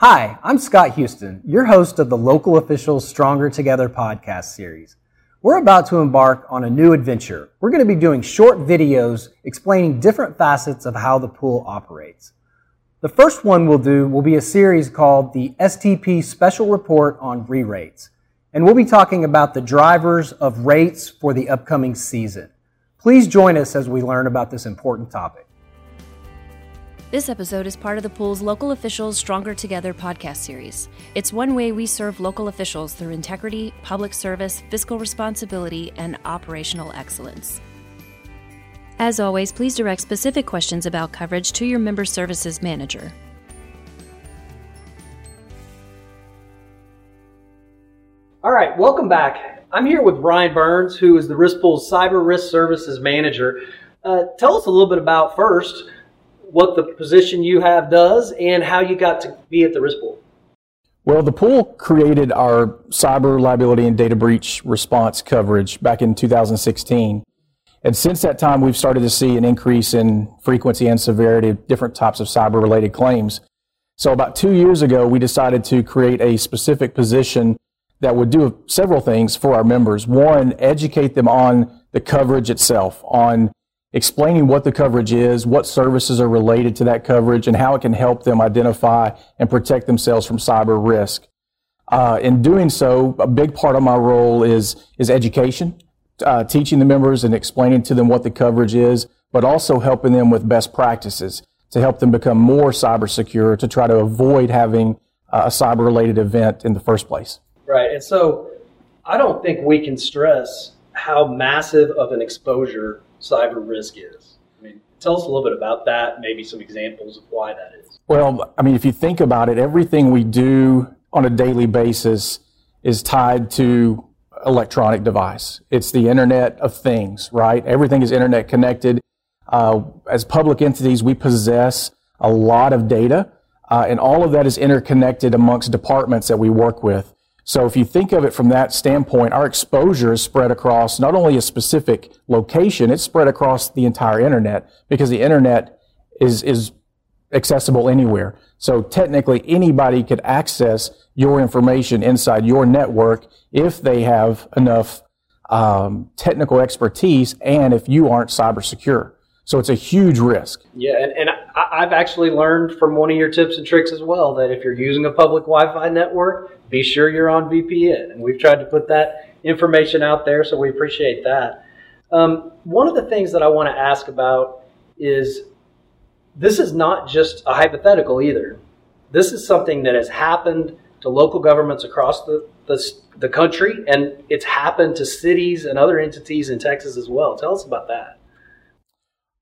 Hi, I'm Scott Houston, your host of the Local Officials Stronger Together podcast series. We're about to embark on a new adventure. We're going to be doing short videos explaining different facets of how the pool operates. The first one we'll do will be a series called the STP Special Report on Re-Rates. And we'll be talking about the drivers of rates for the upcoming season. Please join us as we learn about this important topic. This episode is part of the pool's Local Officials Stronger Together podcast series. It's one way we serve local officials through integrity, public service, fiscal responsibility, and operational excellence. As always, please direct specific questions about coverage to your member services manager. All right, welcome back. I'm here with Ryan Burns, who is the Risk Pool's Cyber Risk Services Manager. Uh, tell us a little bit about first what the position you have does and how you got to be at the risk pool. Well, the pool created our cyber liability and data breach response coverage back in 2016. And since that time, we've started to see an increase in frequency and severity of different types of cyber related claims. So about two years ago, we decided to create a specific position that would do several things for our members. One, educate them on the coverage itself, on explaining what the coverage is, what services are related to that coverage, and how it can help them identify and protect themselves from cyber risk. Uh, in doing so, a big part of my role is, is education, uh, teaching the members and explaining to them what the coverage is, but also helping them with best practices to help them become more cyber secure to try to avoid having uh, a cyber related event in the first place. Right. And so I don't think we can stress how massive of an exposure cyber risk is. I mean, tell us a little bit about that, maybe some examples of why that is. Well, I mean, if you think about it, everything we do on a daily basis is tied to electronic device. It's the Internet of Things, right? Everything is Internet connected. Uh, as public entities, we possess a lot of data, uh, and all of that is interconnected amongst departments that we work with. So if you think of it from that standpoint, our exposure is spread across not only a specific location, it's spread across the entire internet because the internet is, is accessible anywhere. So technically anybody could access your information inside your network if they have enough um, technical expertise and if you aren't cyber secure. So it's a huge risk. Yeah, and, and I, have actually learned from one of your tips and tricks as well that if you're using a public Wi-Fi network, be sure you're on VPN. And we've tried to put that information out there, so we appreciate that. Um, one of the things that I want to ask about is this is not just a hypothetical either. This is something that has happened to local governments across the, the, the country, and it's happened to cities and other entities in Texas as well. Tell us about that.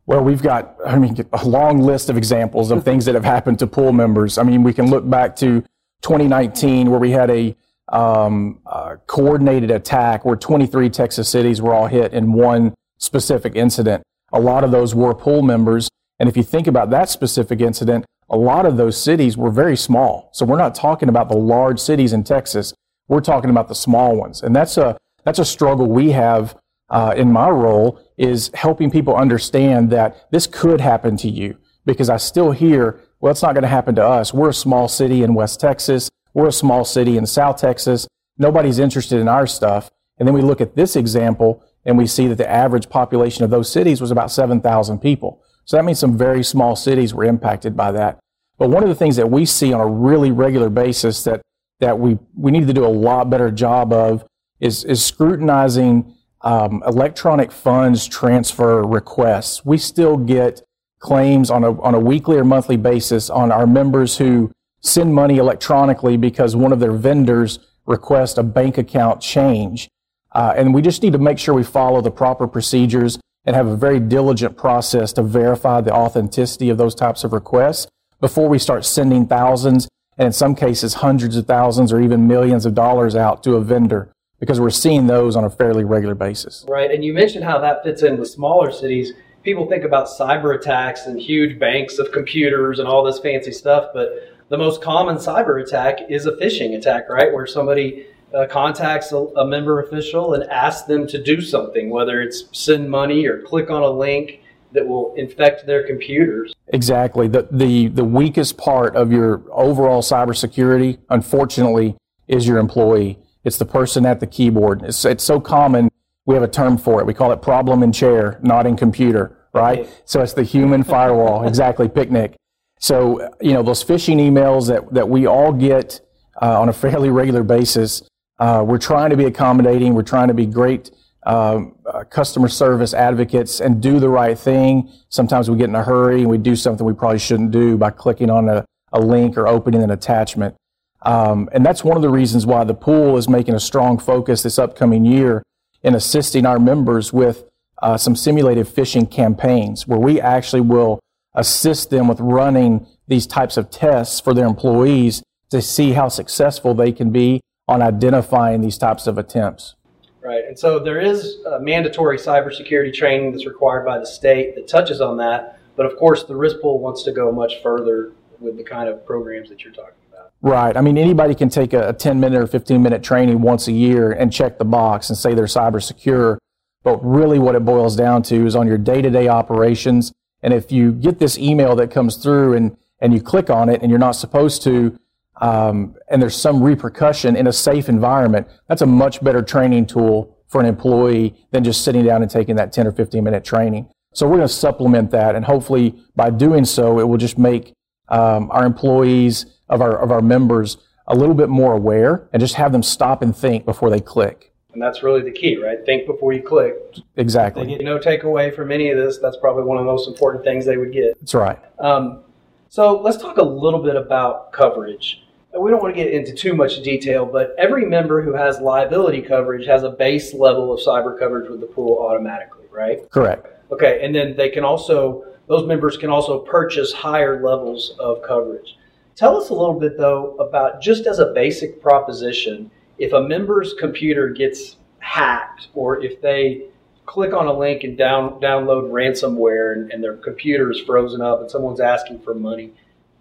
Well, we've got, I mean, a long list of examples of things that have happened to pool members. I mean, we can look back to 2019 where we had a um, coordinated attack where 23 Texas cities were all hit in one specific incident. A lot of those were pool members. And if you think about that specific incident, a lot of those cities were very small. So we're not talking about the large cities in Texas. We're talking about the small ones. And that's a, that's a struggle we have uh, in my role is helping people understand that this could happen to you because I still hear, well, it's not going to happen to us. We're a small city in West Texas. We're a small city in South Texas. Nobody's interested in our stuff. And then we look at this example and we see that the average population of those cities was about 7,000 people. So that means some very small cities were impacted by that. But one of the things that we see on a really regular basis that, that we, we need to do a lot better job of is, is scrutinizing um, electronic funds transfer requests. We still get claims on a, on a weekly or monthly basis on our members who send money electronically because one of their vendors requests a bank account change. Uh, and we just need to make sure we follow the proper procedures and have a very diligent process to verify the authenticity of those types of requests before we start sending thousands and in some cases hundreds of thousands or even millions of dollars out to a vendor because we're seeing those on a fairly regular basis. Right. And you mentioned how that fits in with smaller cities. People think about cyber attacks and huge banks of computers and all this fancy stuff, but the most common cyber attack is a phishing attack, right? Where somebody uh, contacts a, a member official and asks them to do something, whether it's send money or click on a link that will infect their computers. Exactly. The, the, the weakest part of your overall cybersecurity, unfortunately, is your employee. It's the person at the keyboard. It's, it's so common. We have a term for it. We call it problem in chair, not in computer, right? So it's the human firewall. exactly. Picnic. So, you know, those phishing emails that, that we all get uh, on a fairly regular basis, uh, we're trying to be accommodating. We're trying to be great um, uh, customer service advocates and do the right thing. Sometimes we get in a hurry and we do something we probably shouldn't do by clicking on a, a link or opening an attachment. Um, and that's one of the reasons why the pool is making a strong focus this upcoming year in assisting our members with uh, some simulated phishing campaigns where we actually will assist them with running these types of tests for their employees to see how successful they can be on identifying these types of attempts. Right. And so there is mandatory cybersecurity training that's required by the state that touches on that. But of course, the risk pool wants to go much further with the kind of programs that you're talking about. Right. I mean, anybody can take a 10 minute or 15 minute training once a year and check the box and say they're cyber secure. But really, what it boils down to is on your day to day operations. And if you get this email that comes through and, and you click on it and you're not supposed to, um, and there's some repercussion in a safe environment, that's a much better training tool for an employee than just sitting down and taking that 10 or 15 minute training. So we're going to supplement that, and hopefully by doing so, it will just make um, our employees of our of our members a little bit more aware, and just have them stop and think before they click. And that's really the key, right? Think before you click. Exactly. If they get no takeaway from any of this. That's probably one of the most important things they would get. That's right. Um, so let's talk a little bit about coverage we don't want to get into too much detail, but every member who has liability coverage has a base level of cyber coverage with the pool automatically, right? Correct. Okay, and then they can also, those members can also purchase higher levels of coverage. Tell us a little bit, though, about just as a basic proposition, if a member's computer gets hacked or if they click on a link and down, download ransomware and, and their computer is frozen up and someone's asking for money,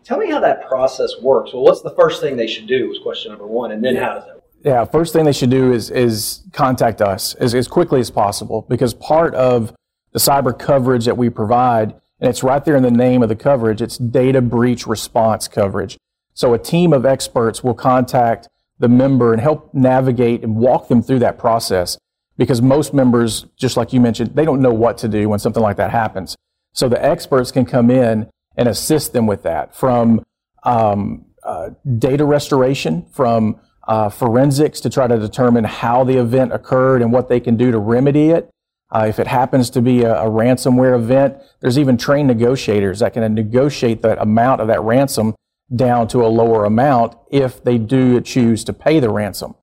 Tell me how that process works. Well, what's the first thing they should do? is question number one, and then how does that work? Yeah, first thing they should do is is contact us as, as quickly as possible because part of the cyber coverage that we provide, and it's right there in the name of the coverage, it's data breach response coverage. So a team of experts will contact the member and help navigate and walk them through that process because most members, just like you mentioned, they don't know what to do when something like that happens. So the experts can come in and assist them with that from um, uh, data restoration, from uh, forensics to try to determine how the event occurred and what they can do to remedy it. Uh, if it happens to be a, a, ransomware event, there's even trained negotiators that can negotiate that amount of that ransom down to a lower amount if they do choose to pay the ransom.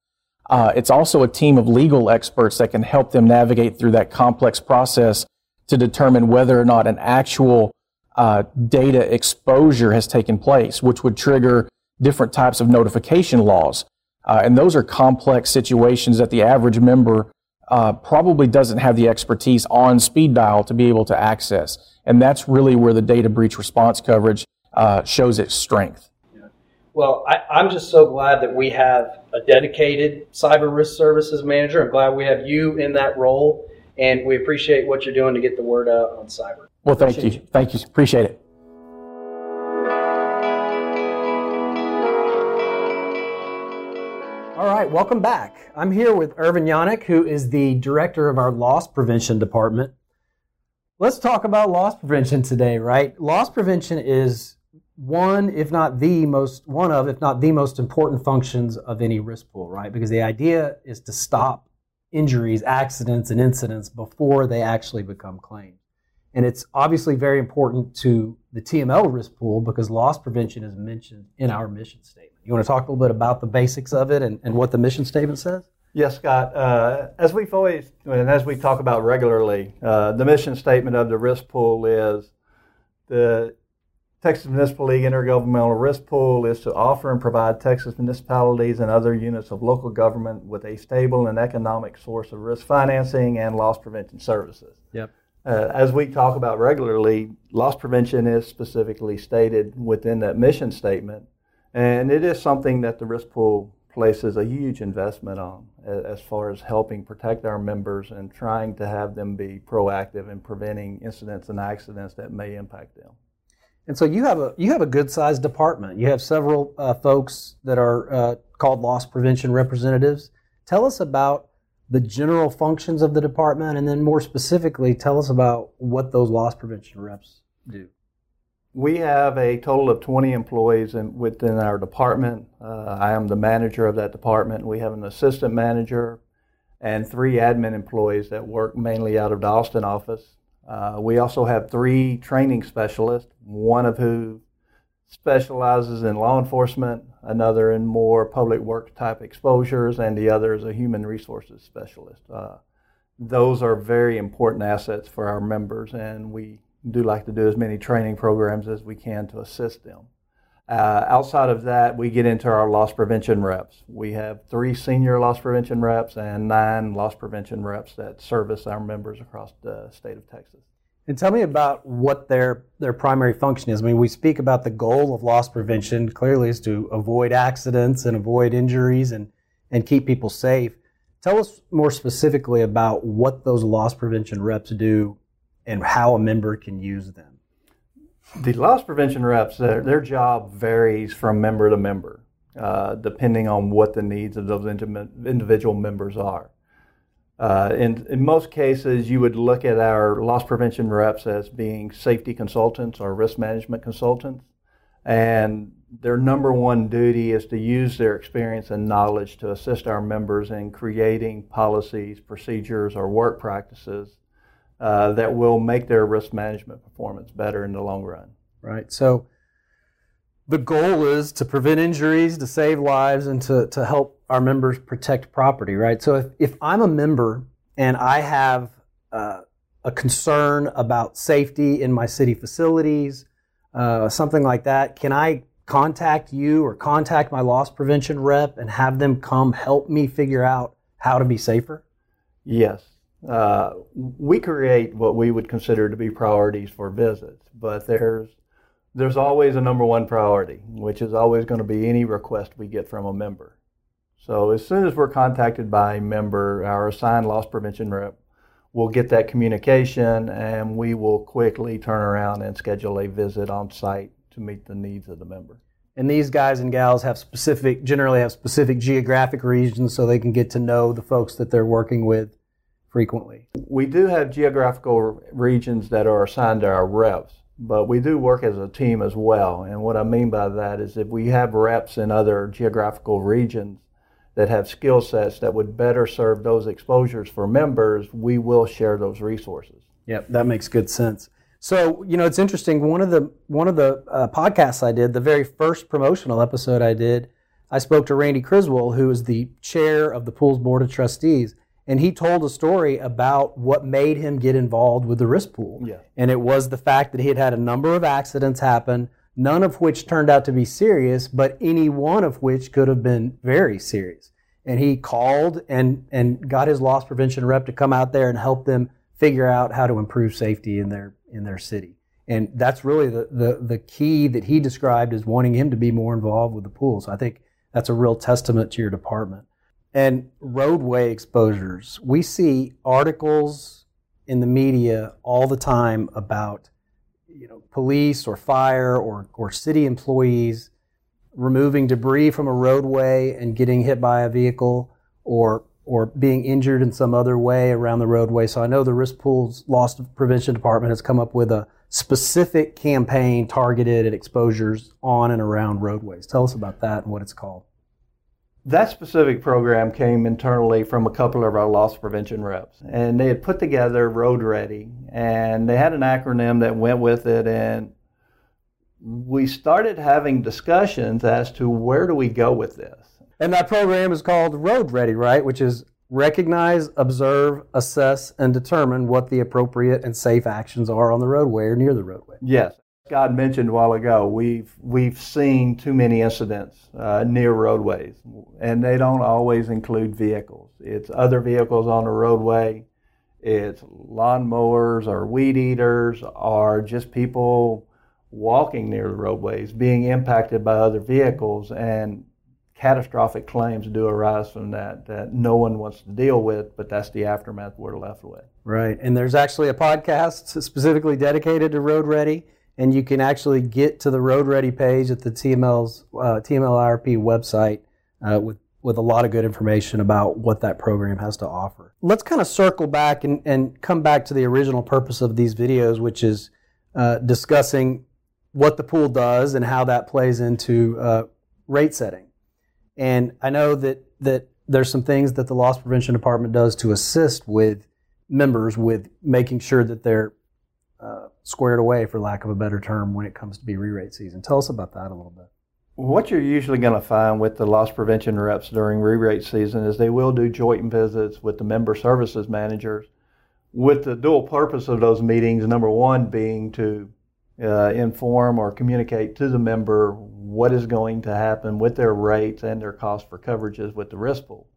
Uh, it's also a team of legal experts that can help them navigate through that complex process to determine whether or not an actual uh, data exposure has taken place, which would trigger different types of notification laws. Uh, and those are complex situations that the average member uh, probably doesn't have the expertise on speed dial to be able to access. And that's really where the data breach response coverage uh, shows its strength. Well, I, am just so glad that we have a dedicated cyber risk services manager. I'm glad we have you in that role, and we appreciate what you're doing to get the word out on cyber. Well, thank you. you. Thank you. Appreciate it. All right, welcome back. I'm here with Irvin Janak, who is the director of our loss prevention department. Let's talk about loss prevention today, right? Loss prevention is one, if not the most, one of, if not the most important functions of any risk pool, right? Because the idea is to stop injuries, accidents, and incidents before they actually become claims. And it's obviously very important to the TML risk pool because loss prevention is mentioned in our mission statement. You want to talk a little bit about the basics of it and, and what the mission statement says? Yes, Scott. Uh, as we've always, and as we talk about regularly, uh, the mission statement of the risk pool is the Texas Municipal League Intergovernmental Risk Pool is to offer and provide Texas municipalities and other units of local government with a stable and economic source of risk financing and loss prevention services. Yep. Uh, as we talk about regularly, loss prevention is specifically stated within that mission statement, and it is something that the risk pool places a huge investment on as far as helping protect our members and trying to have them be proactive in preventing incidents and accidents that may impact them. And so you have a you have a good sized department. You have several uh, folks that are uh, called loss prevention representatives. Tell us about the general functions of the department, and then more specifically, tell us about what those loss prevention reps do. We have a total of 20 employees in, within our department. Uh, I am the manager of that department. We have an assistant manager and three admin employees that work mainly out of the Austin office. Uh, we also have three training specialists, one of who specializes in law enforcement, another in more public work type exposures, and the other is a human resources specialist. Uh, those are very important assets for our members, and we do like to do as many training programs as we can to assist them. Uh, outside of that, we get into our loss prevention reps. We have three senior loss prevention reps and nine loss prevention reps that service our members across the state of Texas. And tell me about what their their primary function is. I mean, we speak about the goal of loss prevention clearly is to avoid accidents and avoid injuries and and keep people safe. Tell us more specifically about what those loss prevention reps do and how a member can use them. The loss prevention reps, their, their job varies from member to member, uh, depending on what the needs of those individual members are. Uh, in, in most cases, you would look at our loss prevention reps as being safety consultants or risk management consultants. And their number one duty is to use their experience and knowledge to assist our members in creating policies, procedures, or work practices uh, that will make their risk management performance better in the long run. Right. So the goal is to prevent injuries, to save lives, and to, to help our members protect property, right? So if, if I'm a member and I have uh, a concern about safety in my city facilities, uh, something like that, can I contact you or contact my loss prevention rep and have them come help me figure out how to be safer? Yes. Uh, we create what we would consider to be priorities for visits, but there's there's always a number one priority, which is always going to be any request we get from a member. So as soon as we're contacted by a member, our assigned loss prevention rep will get that communication and we will quickly turn around and schedule a visit on site to meet the needs of the member. And these guys and gals have specific, generally have specific geographic regions so they can get to know the folks that they're working with frequently? We do have geographical regions that are assigned to our reps, but we do work as a team as well. And what I mean by that is if we have reps in other geographical regions that have skill sets that would better serve those exposures for members, we will share those resources. Yep, that makes good sense. So you know, it's interesting. One of the one of the uh, podcasts I did, the very first promotional episode I did, I spoke to Randy Criswell, who is the chair of the pool's board of trustees, and he told a story about what made him get involved with the risk pool. Yeah. And it was the fact that he had had a number of accidents happen, none of which turned out to be serious, but any one of which could have been very serious. And he called and, and got his loss prevention rep to come out there and help them figure out how to improve safety in their in their city. And that's really the, the, the key that he described as wanting him to be more involved with the pool. So I think that's a real testament to your department and roadway exposures. We see articles in the media all the time about you know police or fire or, or city employees removing debris from a roadway and getting hit by a vehicle or or being injured in some other way around the roadway. So I know the Risk Pools Loss Prevention Department has come up with a specific campaign targeted at exposures on and around roadways. Tell us about that and what it's called. That specific program came internally from a couple of our loss prevention reps, and they had put together Road Ready, and they had an acronym that went with it, and we started having discussions as to where do we go with this. And that program is called Road Ready, right? Which is recognize, observe, assess, and determine what the appropriate and safe actions are on the roadway or near the roadway. Yes. God mentioned a while ago, we've we've seen too many incidents uh, near roadways, and they don't always include vehicles. It's other vehicles on the roadway, it's lawnmowers or weed eaters, or just people walking near the roadways being impacted by other vehicles, and catastrophic claims do arise from that that no one wants to deal with, but that's the aftermath we're left with. Right, and there's actually a podcast specifically dedicated to Road Ready and you can actually get to the Road Ready page at the TML's uh, TMLIRP website uh, with with a lot of good information about what that program has to offer. Let's kind of circle back and, and come back to the original purpose of these videos, which is uh, discussing what the pool does and how that plays into uh, rate setting. And I know that that there's some things that the loss prevention department does to assist with members with making sure that they're squared away, for lack of a better term, when it comes to be re-rate season. Tell us about that a little bit. What you're usually going to find with the loss prevention reps during re-rate season is they will do joint visits with the member services managers with the dual purpose of those meetings, number one being to uh, inform or communicate to the member what is going to happen with their rates and their cost for coverages with the risk pool.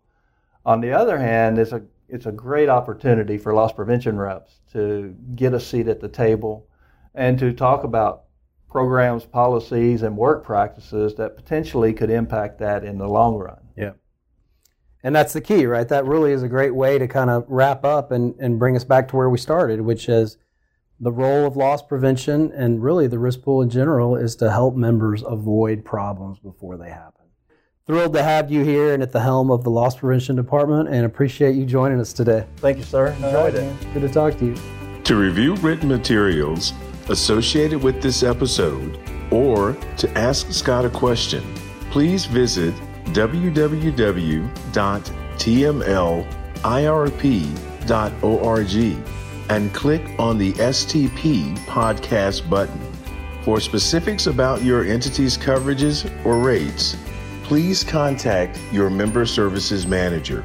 On the other hand, it's a it's a great opportunity for loss prevention reps to get a seat at the table and to talk about programs, policies, and work practices that potentially could impact that in the long run. Yeah. And that's the key, right? That really is a great way to kind of wrap up and, and bring us back to where we started, which is the role of loss prevention and really the risk pool in general is to help members avoid problems before they happen. Thrilled to have you here and at the helm of the loss prevention department and appreciate you joining us today. Thank you, sir. Enjoyed right, it. Uh, good to talk to you. To review written materials associated with this episode or to ask Scott a question, please visit www.tmlirp.org and click on the STP podcast button. For specifics about your entity's coverages or rates, please contact your member services manager.